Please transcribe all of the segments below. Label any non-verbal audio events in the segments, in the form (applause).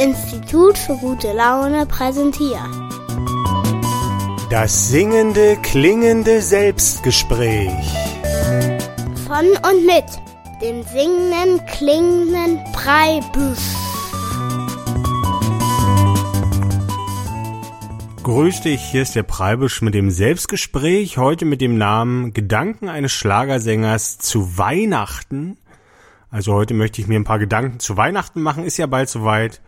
Institut für gute Laune präsentiert. Das singende, klingende Selbstgespräch. Von und mit dem singenden, klingenden Breibüsch. Grüß dich, hier ist der Preibisch mit dem Selbstgespräch, heute mit dem Namen Gedanken eines Schlagersängers zu Weihnachten. Also heute möchte ich mir ein paar Gedanken zu Weihnachten machen, ist ja bald soweit.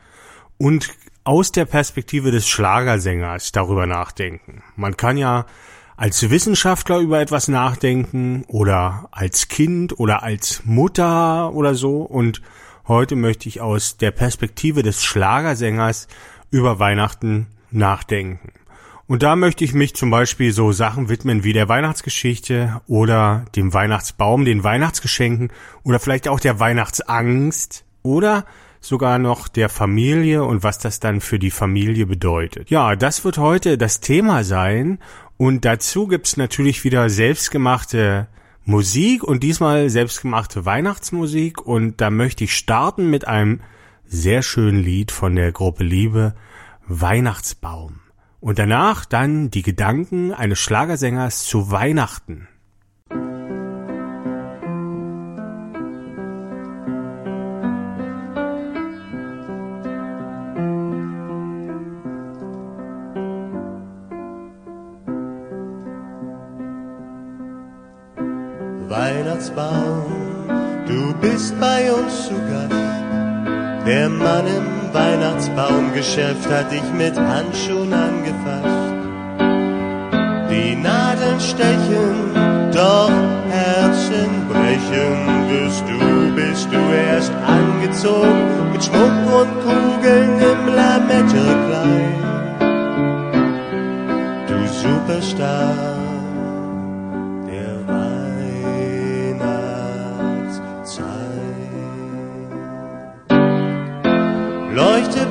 Und aus der Perspektive des Schlagersängers darüber nachdenken. Man kann ja als Wissenschaftler über etwas nachdenken oder als Kind oder als Mutter oder so. Und heute möchte ich aus der Perspektive des Schlagersängers über Weihnachten nachdenken. Und da möchte ich mich zum Beispiel so Sachen widmen wie der Weihnachtsgeschichte oder dem Weihnachtsbaum, den Weihnachtsgeschenken oder vielleicht auch der Weihnachtsangst oder sogar noch der Familie und was das dann für die Familie bedeutet. Ja, das wird heute das Thema sein und dazu gibt's natürlich wieder selbstgemachte Musik und diesmal selbstgemachte Weihnachtsmusik und da möchte ich starten mit einem sehr schönen Lied von der Gruppe Liebe Weihnachtsbaum. Und danach dann die Gedanken eines Schlagersängers zu Weihnachten. Weihnachtsbaum, du bist bei uns zu Gast. Der Mann im Weihnachtsbaumgeschäft hat dich mit Handschuhen angefasst. Die Nadeln stechen, doch Herzen brechen, wirst du, bist du erst angezogen mit Schmuck und Kugeln im Lamettekleid. Du Superstar.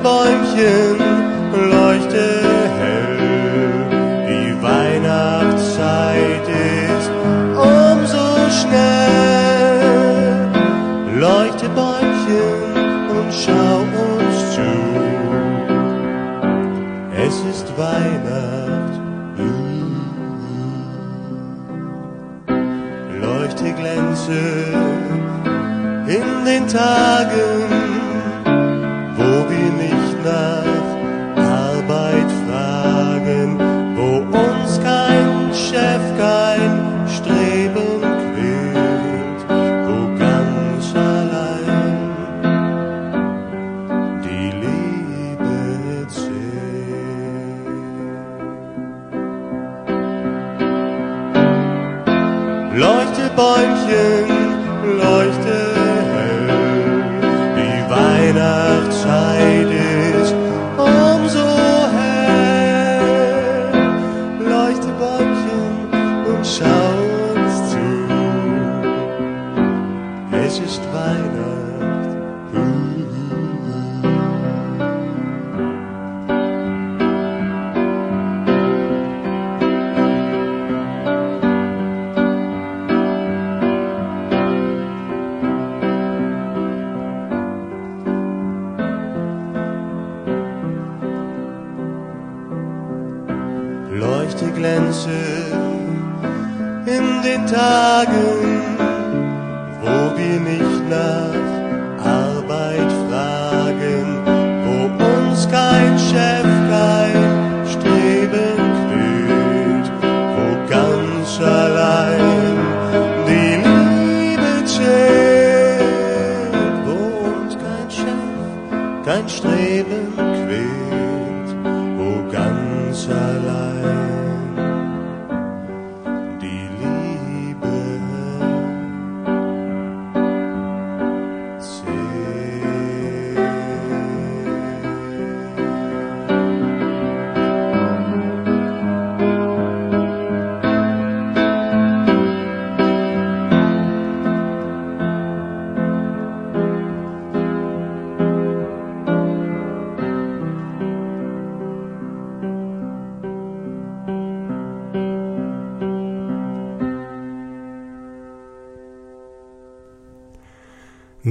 Bäumchen leuchte hell, die Weihnachtszeit ist umso schnell. Leuchte Bäumchen und schau uns zu, es ist Weihnacht. Leuchte Glänze in den Tagen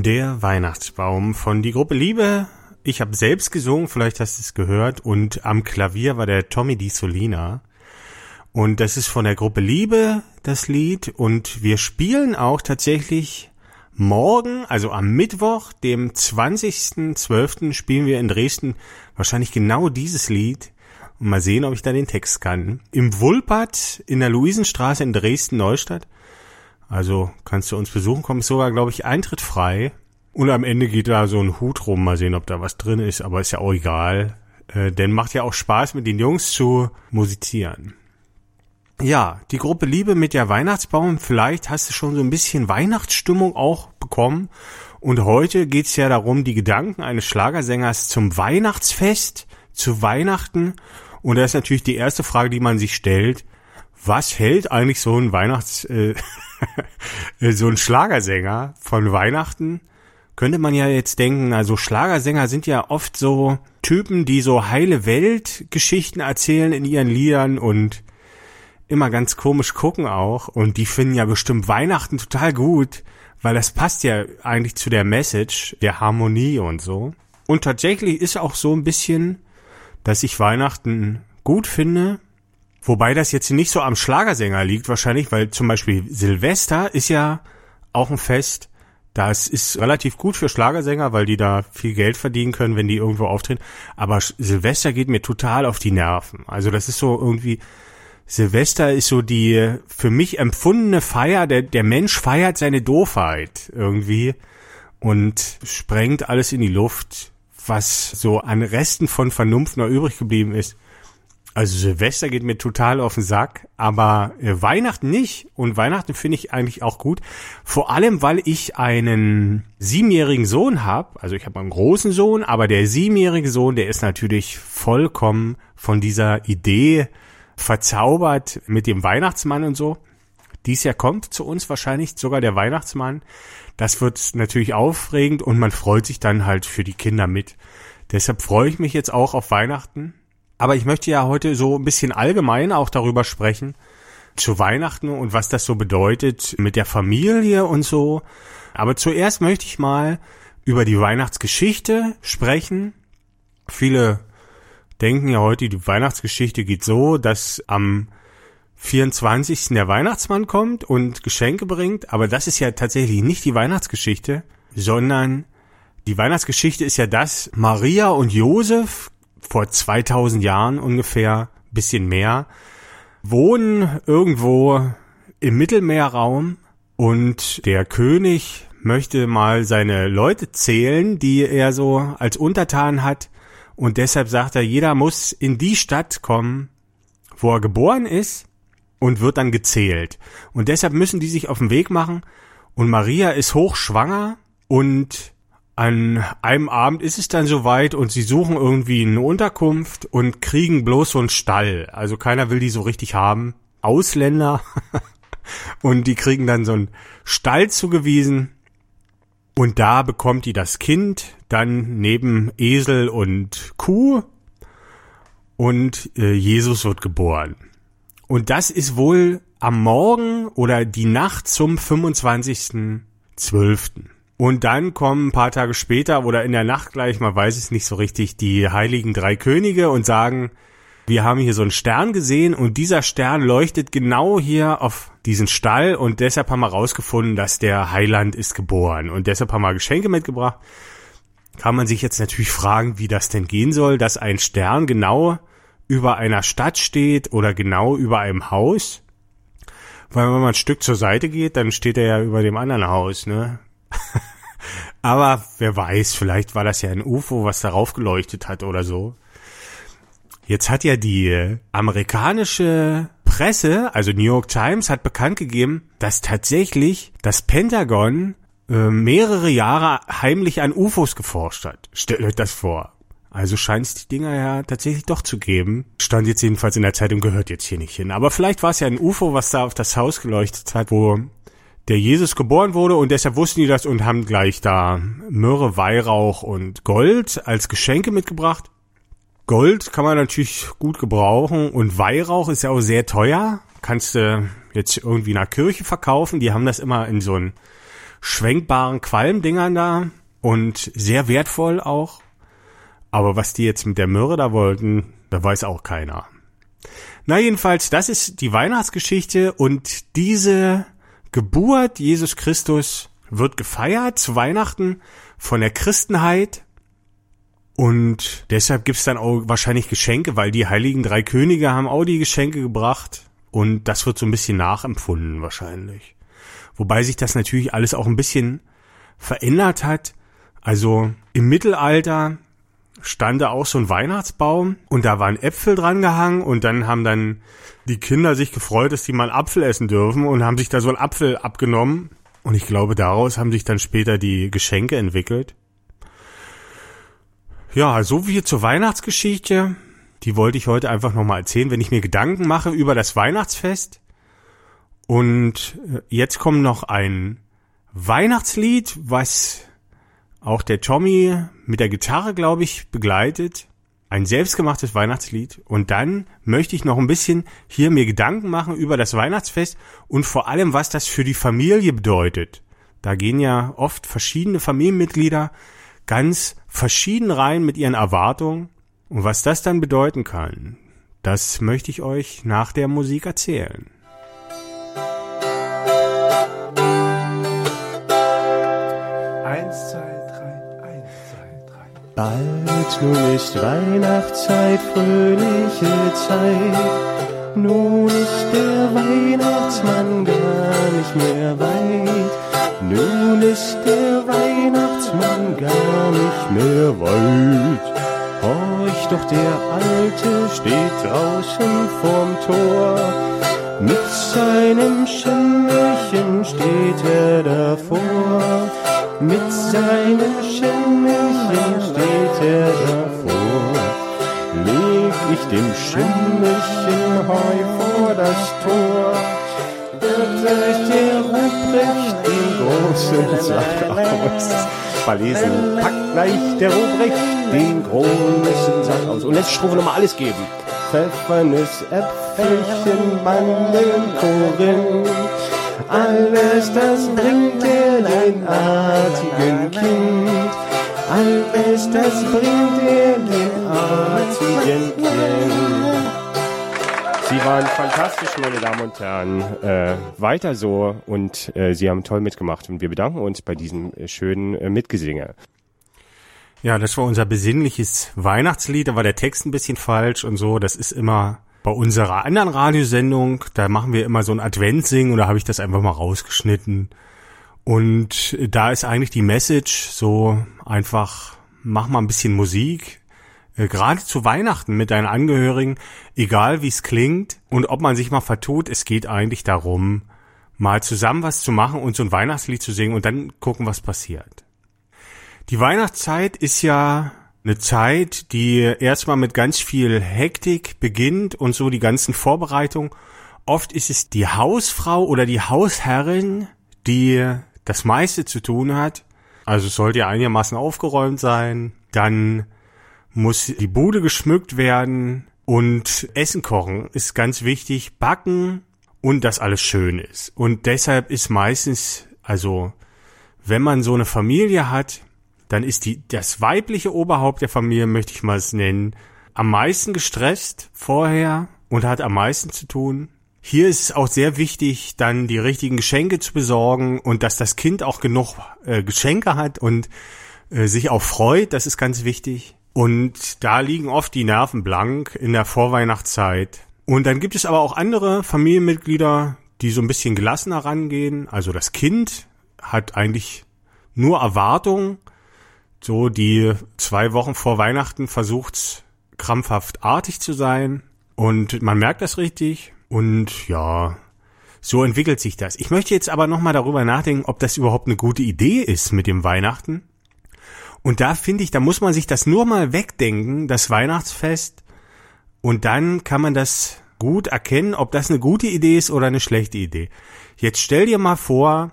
Der Weihnachtsbaum von die Gruppe Liebe Ich habe selbst gesungen, vielleicht hast du es gehört, und am Klavier war der Tommy Di Solina. Und das ist von der Gruppe Liebe, das Lied. Und wir spielen auch tatsächlich morgen, also am Mittwoch, dem 20.12. spielen wir in Dresden wahrscheinlich genau dieses Lied. Und mal sehen, ob ich da den Text kann. Im Wulpert in der Luisenstraße in Dresden-Neustadt. Also kannst du uns besuchen, kommt sogar, glaube ich, Eintritt frei. Und am Ende geht da so ein Hut rum, mal sehen, ob da was drin ist, aber ist ja auch egal. Äh, denn macht ja auch Spaß, mit den Jungs zu musizieren. Ja, die Gruppe Liebe mit der Weihnachtsbaum, vielleicht hast du schon so ein bisschen Weihnachtsstimmung auch bekommen. Und heute geht's ja darum, die Gedanken eines Schlagersängers zum Weihnachtsfest, zu Weihnachten. Und da ist natürlich die erste Frage, die man sich stellt. Was hält eigentlich so ein Weihnachts, (laughs) äh, so ein Schlagersänger von Weihnachten? Könnte man ja jetzt denken, also Schlagersänger sind ja oft so Typen, die so heile Weltgeschichten erzählen in ihren Liedern und immer ganz komisch gucken auch und die finden ja bestimmt Weihnachten total gut, weil das passt ja eigentlich zu der Message, der Harmonie und so. Und tatsächlich ist auch so ein bisschen, dass ich Weihnachten gut finde, wobei das jetzt nicht so am Schlagersänger liegt wahrscheinlich, weil zum Beispiel Silvester ist ja auch ein Fest, das ist relativ gut für Schlagersänger, weil die da viel Geld verdienen können, wenn die irgendwo auftreten. Aber Silvester geht mir total auf die Nerven. Also das ist so irgendwie, Silvester ist so die für mich empfundene Feier, der, der Mensch feiert seine Doofheit irgendwie und sprengt alles in die Luft, was so an Resten von Vernunft noch übrig geblieben ist. Also Silvester geht mir total auf den Sack, aber äh, Weihnachten nicht. Und Weihnachten finde ich eigentlich auch gut. Vor allem, weil ich einen siebenjährigen Sohn habe. Also ich habe einen großen Sohn, aber der siebenjährige Sohn, der ist natürlich vollkommen von dieser Idee verzaubert mit dem Weihnachtsmann und so. Dies Jahr kommt zu uns wahrscheinlich sogar der Weihnachtsmann. Das wird natürlich aufregend und man freut sich dann halt für die Kinder mit. Deshalb freue ich mich jetzt auch auf Weihnachten. Aber ich möchte ja heute so ein bisschen allgemein auch darüber sprechen, zu Weihnachten und was das so bedeutet mit der Familie und so. Aber zuerst möchte ich mal über die Weihnachtsgeschichte sprechen. Viele denken ja heute, die Weihnachtsgeschichte geht so, dass am 24. der Weihnachtsmann kommt und Geschenke bringt, aber das ist ja tatsächlich nicht die Weihnachtsgeschichte, sondern die Weihnachtsgeschichte ist ja das, Maria und Josef vor 2000 Jahren ungefähr, bisschen mehr, wohnen irgendwo im Mittelmeerraum und der König möchte mal seine Leute zählen, die er so als Untertan hat und deshalb sagt er, jeder muss in die Stadt kommen, wo er geboren ist und wird dann gezählt. Und deshalb müssen die sich auf den Weg machen. Und Maria ist hochschwanger und an einem Abend ist es dann soweit und sie suchen irgendwie eine Unterkunft und kriegen bloß so einen Stall. Also keiner will die so richtig haben. Ausländer. (laughs) und die kriegen dann so einen Stall zugewiesen und da bekommt die das Kind, dann neben Esel und Kuh und äh, Jesus wird geboren. Und das ist wohl am Morgen oder die Nacht zum 25.12. Und dann kommen ein paar Tage später oder in der Nacht gleich, man weiß es nicht so richtig, die heiligen drei Könige und sagen, wir haben hier so einen Stern gesehen und dieser Stern leuchtet genau hier auf diesen Stall und deshalb haben wir rausgefunden, dass der Heiland ist geboren und deshalb haben wir Geschenke mitgebracht. Kann man sich jetzt natürlich fragen, wie das denn gehen soll, dass ein Stern genau über einer Stadt steht oder genau über einem Haus. Weil wenn man ein Stück zur Seite geht, dann steht er ja über dem anderen Haus, ne? (laughs) Aber wer weiß, vielleicht war das ja ein UFO, was darauf geleuchtet hat oder so. Jetzt hat ja die amerikanische Presse, also New York Times, hat bekannt gegeben, dass tatsächlich das Pentagon äh, mehrere Jahre heimlich an UFOs geforscht hat. Stellt euch das vor. Also scheint es die Dinger ja tatsächlich doch zu geben. Stand jetzt jedenfalls in der Zeitung, gehört jetzt hier nicht hin. Aber vielleicht war es ja ein UFO, was da auf das Haus geleuchtet hat, wo der Jesus geboren wurde und deshalb wussten die das und haben gleich da Myrrhe, Weihrauch und Gold als Geschenke mitgebracht. Gold kann man natürlich gut gebrauchen und Weihrauch ist ja auch sehr teuer. Kannst du jetzt irgendwie in einer Kirche verkaufen. Die haben das immer in so einen schwenkbaren Qualmdingern da und sehr wertvoll auch. Aber was die jetzt mit der Myrrhe da wollten, da weiß auch keiner. Na jedenfalls, das ist die Weihnachtsgeschichte und diese Geburt Jesus Christus wird gefeiert zu Weihnachten von der Christenheit und deshalb gibt's dann auch wahrscheinlich Geschenke, weil die heiligen drei Könige haben auch die Geschenke gebracht und das wird so ein bisschen nachempfunden wahrscheinlich. Wobei sich das natürlich alles auch ein bisschen verändert hat. Also im Mittelalter stand da auch so ein Weihnachtsbaum und da waren Äpfel dran gehangen und dann haben dann die Kinder sich gefreut, dass die mal einen Apfel essen dürfen und haben sich da so einen Apfel abgenommen und ich glaube, daraus haben sich dann später die Geschenke entwickelt. Ja, so wie zur Weihnachtsgeschichte. Die wollte ich heute einfach nochmal erzählen, wenn ich mir Gedanken mache über das Weihnachtsfest. Und äh, jetzt kommt noch ein Weihnachtslied, was auch der Tommy mit der Gitarre, glaube ich, begleitet. Ein selbstgemachtes Weihnachtslied. Und dann möchte ich noch ein bisschen hier mir Gedanken machen über das Weihnachtsfest und vor allem, was das für die Familie bedeutet. Da gehen ja oft verschiedene Familienmitglieder ganz verschieden rein mit ihren Erwartungen. Und was das dann bedeuten kann, das möchte ich euch nach der Musik erzählen. Bald nun ist Weihnachtszeit, fröhliche Zeit. Nun ist der Weihnachtsmann gar nicht mehr weit. Nun ist der Weihnachtsmann gar nicht mehr weit. Horch doch, der Alte steht draußen vorm Tor. Mit seinem Schimmelchen steht er davor. Mit seinem Schimmelchen steht er davor. Leg ich dem Schimmelchen heu vor das Tor, wird gleich der Ruprecht den großen Sack aus. Verlesen, packt gleich der Ruprecht den großen Sack aus. Und letzte Strophe nochmal alles geben. Pfeffernuss, Äpfelchen, Mandeln, Korinth. Alles das bringt er den artigen Kind. Alles das bringt er dem artigen Kind. Sie waren fantastisch, meine Damen und Herren. Äh, weiter so und äh, Sie haben toll mitgemacht und wir bedanken uns bei diesem äh, schönen äh, Mitgesinge. Ja, das war unser besinnliches Weihnachtslied. Da war der Text ein bisschen falsch und so. Das ist immer bei unserer anderen Radiosendung. Da machen wir immer so ein Adventsing und da habe ich das einfach mal rausgeschnitten. Und da ist eigentlich die Message so einfach, mach mal ein bisschen Musik. Äh, Gerade zu Weihnachten mit deinen Angehörigen, egal wie es klingt und ob man sich mal vertut, es geht eigentlich darum, mal zusammen was zu machen und so ein Weihnachtslied zu singen und dann gucken, was passiert. Die Weihnachtszeit ist ja eine Zeit, die erstmal mit ganz viel Hektik beginnt und so die ganzen Vorbereitungen. Oft ist es die Hausfrau oder die Hausherrin, die das meiste zu tun hat. Also sollte ja einigermaßen aufgeräumt sein. Dann muss die Bude geschmückt werden und Essen kochen ist ganz wichtig. Backen und dass alles schön ist. Und deshalb ist meistens, also wenn man so eine Familie hat, dann ist die, das weibliche Oberhaupt der Familie, möchte ich mal es nennen, am meisten gestresst vorher und hat am meisten zu tun. Hier ist es auch sehr wichtig, dann die richtigen Geschenke zu besorgen und dass das Kind auch genug äh, Geschenke hat und äh, sich auch freut, das ist ganz wichtig. Und da liegen oft die Nerven blank in der Vorweihnachtszeit. Und dann gibt es aber auch andere Familienmitglieder, die so ein bisschen gelassener rangehen. Also das Kind hat eigentlich nur Erwartungen so die zwei Wochen vor Weihnachten versucht's krampfhaft artig zu sein und man merkt das richtig und ja, so entwickelt sich das. Ich möchte jetzt aber nochmal darüber nachdenken, ob das überhaupt eine gute Idee ist mit dem Weihnachten. Und da finde ich, da muss man sich das nur mal wegdenken, das Weihnachtsfest, und dann kann man das gut erkennen, ob das eine gute Idee ist oder eine schlechte Idee. Jetzt stell dir mal vor,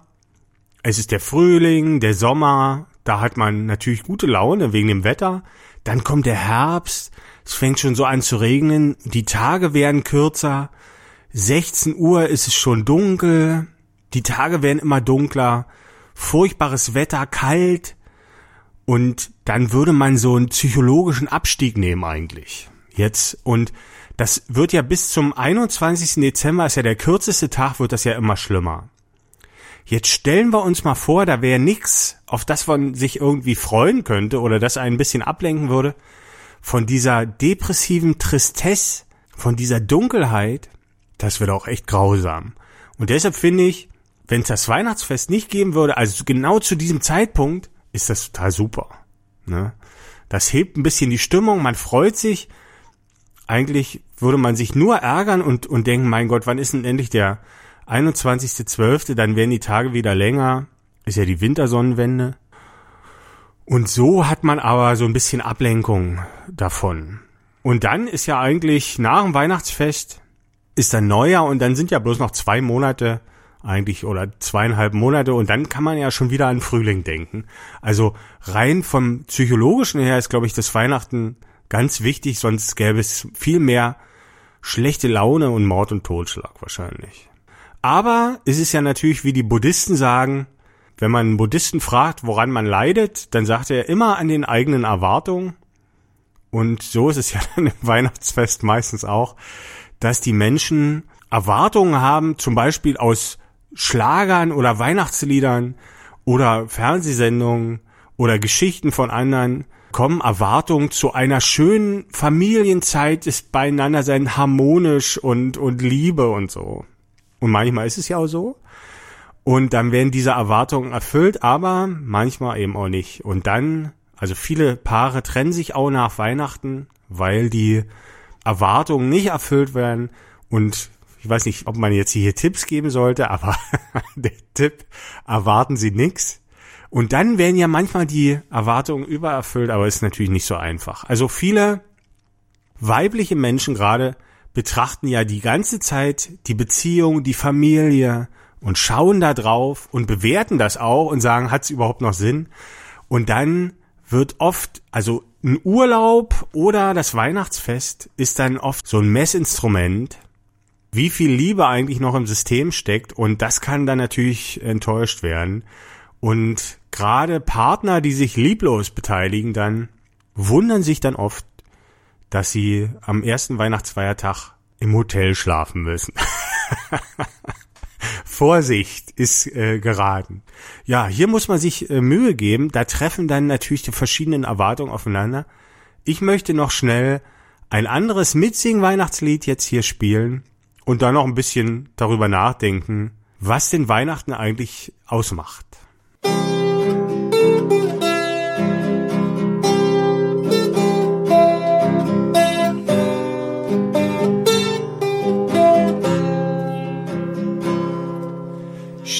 es ist der Frühling, der Sommer, da hat man natürlich gute Laune wegen dem Wetter. Dann kommt der Herbst. Es fängt schon so an zu regnen. Die Tage werden kürzer. 16 Uhr ist es schon dunkel. Die Tage werden immer dunkler. Furchtbares Wetter, kalt. Und dann würde man so einen psychologischen Abstieg nehmen eigentlich. Jetzt. Und das wird ja bis zum 21. Dezember, ist ja der kürzeste Tag, wird das ja immer schlimmer. Jetzt stellen wir uns mal vor, da wäre nix, auf das man sich irgendwie freuen könnte oder das ein bisschen ablenken würde, von dieser depressiven Tristesse, von dieser Dunkelheit, das wird auch echt grausam. Und deshalb finde ich, wenn es das Weihnachtsfest nicht geben würde, also genau zu diesem Zeitpunkt, ist das total super. Ne? Das hebt ein bisschen die Stimmung, man freut sich. Eigentlich würde man sich nur ärgern und, und denken, mein Gott, wann ist denn endlich der 21.12., dann werden die Tage wieder länger. Ist ja die Wintersonnenwende. Und so hat man aber so ein bisschen Ablenkung davon. Und dann ist ja eigentlich nach dem Weihnachtsfest ist dann Neujahr und dann sind ja bloß noch zwei Monate eigentlich oder zweieinhalb Monate und dann kann man ja schon wieder an Frühling denken. Also rein vom psychologischen her ist, glaube ich, das Weihnachten ganz wichtig, sonst gäbe es viel mehr schlechte Laune und Mord und Totschlag wahrscheinlich. Aber es ist ja natürlich, wie die Buddhisten sagen, wenn man einen Buddhisten fragt, woran man leidet, dann sagt er immer an den eigenen Erwartungen. Und so ist es ja (laughs) dann im Weihnachtsfest meistens auch, dass die Menschen Erwartungen haben, zum Beispiel aus Schlagern oder Weihnachtsliedern oder Fernsehsendungen oder Geschichten von anderen kommen Erwartungen zu einer schönen Familienzeit ist beieinander sein harmonisch und, und Liebe und so. Und manchmal ist es ja auch so. Und dann werden diese Erwartungen erfüllt, aber manchmal eben auch nicht. Und dann, also viele Paare trennen sich auch nach Weihnachten, weil die Erwartungen nicht erfüllt werden und ich weiß nicht, ob man jetzt hier Tipps geben sollte, (laughs) aber der Tipp, erwarten Sie nix. Und dann werden ja manchmal die Erwartungen übererfüllt, aber ist natürlich nicht so einfach. Also viele weibliche Menschen gerade betrachten ja die ganze Zeit die Beziehung, die Familie und schauen da drauf und bewerten das auch und sagen, hat es überhaupt noch Sinn? Und dann wird oft, also ein Urlaub oder das Weihnachtsfest ist dann oft so ein Messinstrument, wie viel Liebe eigentlich noch im System steckt und das kann dann natürlich enttäuscht werden. Und gerade Partner, die sich lieblos beteiligen, dann wundern sich dann oft, dass sie am ersten Weihnachtsfeiertag im Hotel schlafen müssen. (laughs) Vorsicht ist äh, geraten. Ja, hier muss man sich äh, Mühe geben. Da treffen dann natürlich die verschiedenen Erwartungen aufeinander. Ich möchte noch schnell ein anderes Mitsing-Weihnachtslied jetzt hier spielen und dann noch ein bisschen darüber nachdenken, was den Weihnachten eigentlich ausmacht.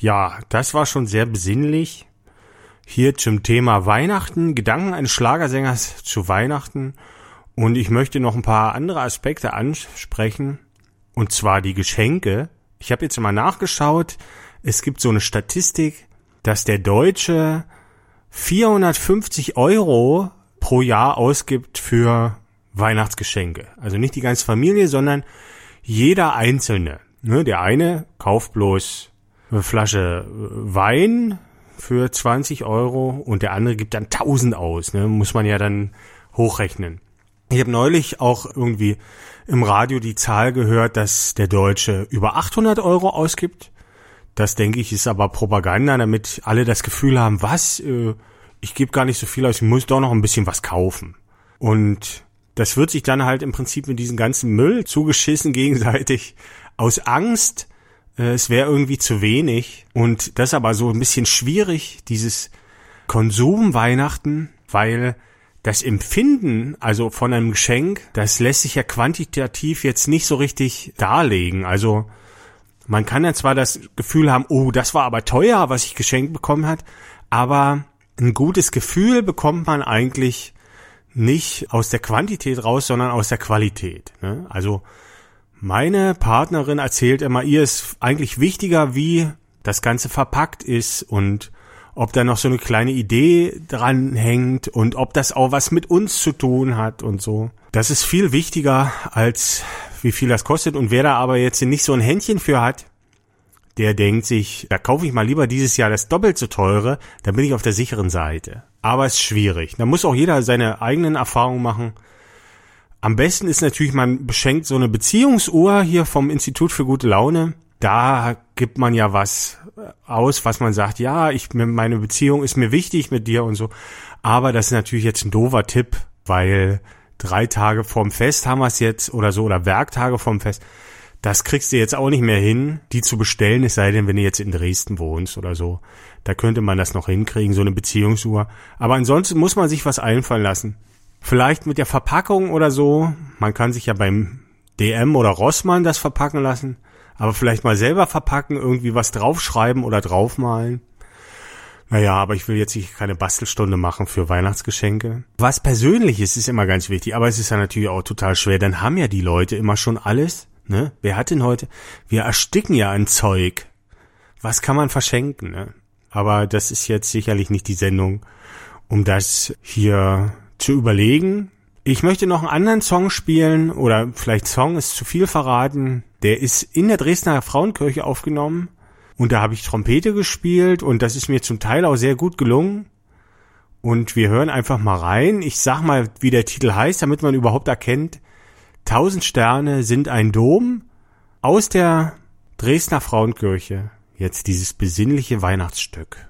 Ja, das war schon sehr besinnlich. Hier zum Thema Weihnachten, Gedanken eines Schlagersängers zu Weihnachten. Und ich möchte noch ein paar andere Aspekte ansprechen. Und zwar die Geschenke. Ich habe jetzt mal nachgeschaut. Es gibt so eine Statistik, dass der Deutsche 450 Euro pro Jahr ausgibt für Weihnachtsgeschenke. Also nicht die ganze Familie, sondern jeder Einzelne. Ne, der eine kauft bloß eine Flasche Wein für 20 Euro und der andere gibt dann 1000 aus. Ne, muss man ja dann hochrechnen. Ich habe neulich auch irgendwie im Radio die Zahl gehört, dass der Deutsche über 800 Euro ausgibt. Das denke ich ist aber Propaganda, damit alle das Gefühl haben, was, äh, ich gebe gar nicht so viel aus, ich muss doch noch ein bisschen was kaufen. Und das wird sich dann halt im Prinzip mit diesem ganzen Müll zugeschissen gegenseitig aus Angst, äh, es wäre irgendwie zu wenig. Und das ist aber so ein bisschen schwierig, dieses Konsumweihnachten, weil das Empfinden, also von einem Geschenk, das lässt sich ja quantitativ jetzt nicht so richtig darlegen. Also man kann ja zwar das Gefühl haben, oh, das war aber teuer, was ich geschenkt bekommen hat, aber ein gutes Gefühl bekommt man eigentlich nicht aus der Quantität raus, sondern aus der Qualität. Ne? Also meine Partnerin erzählt immer, ihr ist eigentlich wichtiger, wie das Ganze verpackt ist und ob da noch so eine kleine Idee dran hängt und ob das auch was mit uns zu tun hat und so. Das ist viel wichtiger als wie viel das kostet und wer da aber jetzt nicht so ein Händchen für hat, der denkt sich, da kaufe ich mal lieber dieses Jahr das doppelt so teure, dann bin ich auf der sicheren Seite. Aber es ist schwierig. Da muss auch jeder seine eigenen Erfahrungen machen. Am besten ist natürlich, man beschenkt so eine Beziehungsuhr hier vom Institut für gute Laune. Da gibt man ja was aus, was man sagt, ja, ich, meine Beziehung ist mir wichtig mit dir und so. Aber das ist natürlich jetzt ein doofer Tipp, weil drei Tage vorm Fest haben wir es jetzt oder so, oder Werktage vorm Fest. Das kriegst du jetzt auch nicht mehr hin, die zu bestellen, es sei denn, wenn du jetzt in Dresden wohnst oder so. Da könnte man das noch hinkriegen, so eine Beziehungsuhr. Aber ansonsten muss man sich was einfallen lassen. Vielleicht mit der Verpackung oder so. Man kann sich ja beim DM oder Rossmann das verpacken lassen. Aber vielleicht mal selber verpacken, irgendwie was draufschreiben oder draufmalen. Naja, aber ich will jetzt nicht keine Bastelstunde machen für Weihnachtsgeschenke. Was Persönliches ist immer ganz wichtig, aber es ist ja natürlich auch total schwer. Dann haben ja die Leute immer schon alles. Ne? Wer hat denn heute? Wir ersticken ja an Zeug. Was kann man verschenken? Ne? Aber das ist jetzt sicherlich nicht die Sendung, um das hier zu überlegen. Ich möchte noch einen anderen Song spielen oder vielleicht Song ist zu viel verraten. Der ist in der Dresdner Frauenkirche aufgenommen und da habe ich Trompete gespielt und das ist mir zum Teil auch sehr gut gelungen. Und wir hören einfach mal rein. Ich sag mal, wie der Titel heißt, damit man überhaupt erkennt. Tausend Sterne sind ein Dom aus der Dresdner Frauenkirche. Jetzt dieses besinnliche Weihnachtsstück.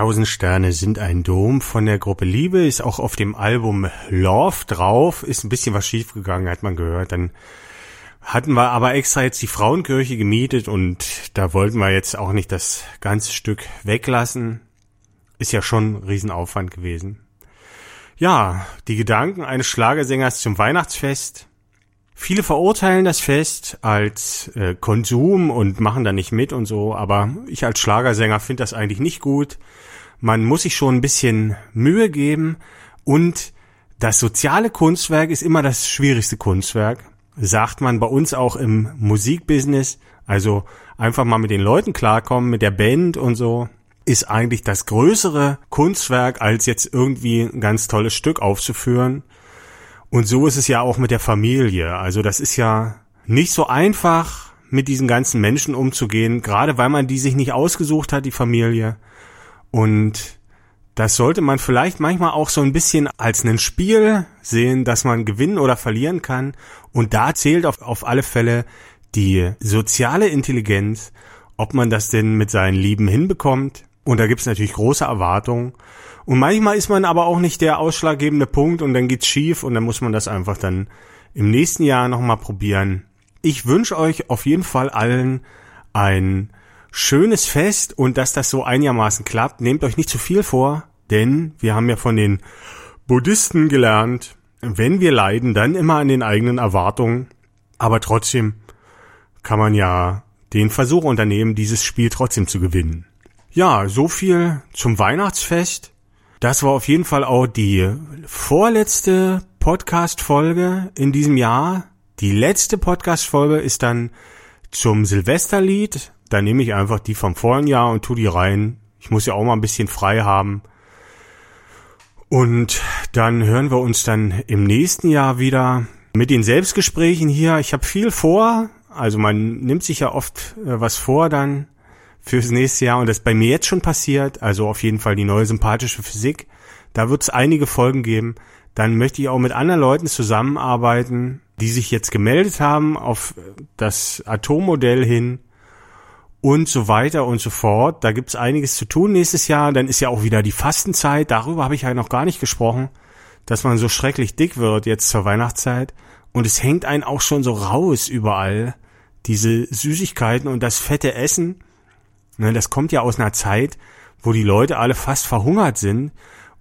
Tausend Sterne sind ein Dom von der Gruppe Liebe, ist auch auf dem Album Love drauf, ist ein bisschen was schiefgegangen, hat man gehört. Dann hatten wir aber extra jetzt die Frauenkirche gemietet und da wollten wir jetzt auch nicht das ganze Stück weglassen. Ist ja schon ein Riesenaufwand gewesen. Ja, die Gedanken eines Schlagersängers zum Weihnachtsfest. Viele verurteilen das Fest als äh, Konsum und machen da nicht mit und so, aber ich als Schlagersänger finde das eigentlich nicht gut man muss sich schon ein bisschen Mühe geben und das soziale Kunstwerk ist immer das schwierigste Kunstwerk. sagt man bei uns auch im Musikbusiness. Also einfach mal mit den Leuten klarkommen, mit der Band und so, ist eigentlich das größere Kunstwerk, als jetzt irgendwie ein ganz tolles Stück aufzuführen. Und so ist es ja auch mit der Familie. Also das ist ja nicht so einfach, mit diesen ganzen Menschen umzugehen, gerade weil man die sich nicht ausgesucht hat, die Familie. Und das sollte man vielleicht manchmal auch so ein bisschen als ein Spiel sehen, dass man gewinnen oder verlieren kann. Und da zählt auf, auf alle Fälle die soziale Intelligenz, ob man das denn mit seinen Lieben hinbekommt. Und da gibt's natürlich große Erwartungen. Und manchmal ist man aber auch nicht der ausschlaggebende Punkt und dann geht's schief und dann muss man das einfach dann im nächsten Jahr nochmal probieren. Ich wünsche euch auf jeden Fall allen ein schönes Fest und dass das so einigermaßen klappt. Nehmt euch nicht zu viel vor, denn wir haben ja von den Buddhisten gelernt, wenn wir leiden, dann immer an den eigenen Erwartungen. Aber trotzdem kann man ja den Versuch unternehmen, dieses Spiel trotzdem zu gewinnen. Ja, so viel zum Weihnachtsfest. Das war auf jeden Fall auch die vorletzte Podcast-Folge in diesem Jahr. Die letzte Podcast-Folge ist dann zum Silvesterlied. Da nehme ich einfach die vom vorigen Jahr und tu die rein. Ich muss ja auch mal ein bisschen frei haben. Und dann hören wir uns dann im nächsten Jahr wieder mit den Selbstgesprächen hier. Ich habe viel vor. Also man nimmt sich ja oft äh, was vor dann fürs nächste Jahr und das ist bei mir jetzt schon passiert. Also auf jeden Fall die neue sympathische Physik. Da wird es einige Folgen geben. Dann möchte ich auch mit anderen Leuten zusammenarbeiten, die sich jetzt gemeldet haben auf das Atommodell hin und so weiter und so fort. Da gibt's einiges zu tun nächstes Jahr. Dann ist ja auch wieder die Fastenzeit. Darüber habe ich halt noch gar nicht gesprochen, dass man so schrecklich dick wird jetzt zur Weihnachtszeit. Und es hängt einen auch schon so raus überall. Diese Süßigkeiten und das fette Essen. Ne, das kommt ja aus einer Zeit, wo die Leute alle fast verhungert sind.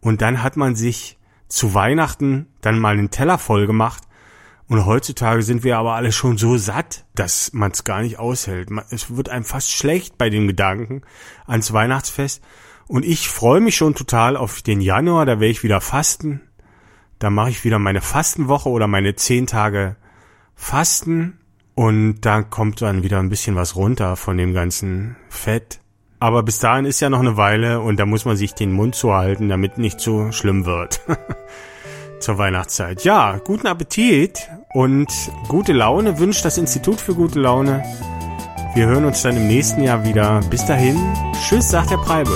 Und dann hat man sich zu Weihnachten dann mal einen Teller voll gemacht und heutzutage sind wir aber alle schon so satt, dass man es gar nicht aushält. Es wird einem fast schlecht bei dem Gedanken ans Weihnachtsfest. Und ich freue mich schon total auf den Januar, da werde ich wieder fasten. Da mache ich wieder meine Fastenwoche oder meine zehn Tage Fasten. Und da kommt dann wieder ein bisschen was runter von dem ganzen Fett. Aber bis dahin ist ja noch eine Weile und da muss man sich den Mund zuhalten, damit nicht zu schlimm wird. (laughs) zur Weihnachtszeit. Ja, guten Appetit und gute Laune wünscht das Institut für gute Laune. Wir hören uns dann im nächsten Jahr wieder. Bis dahin, tschüss, sagt der Preibe.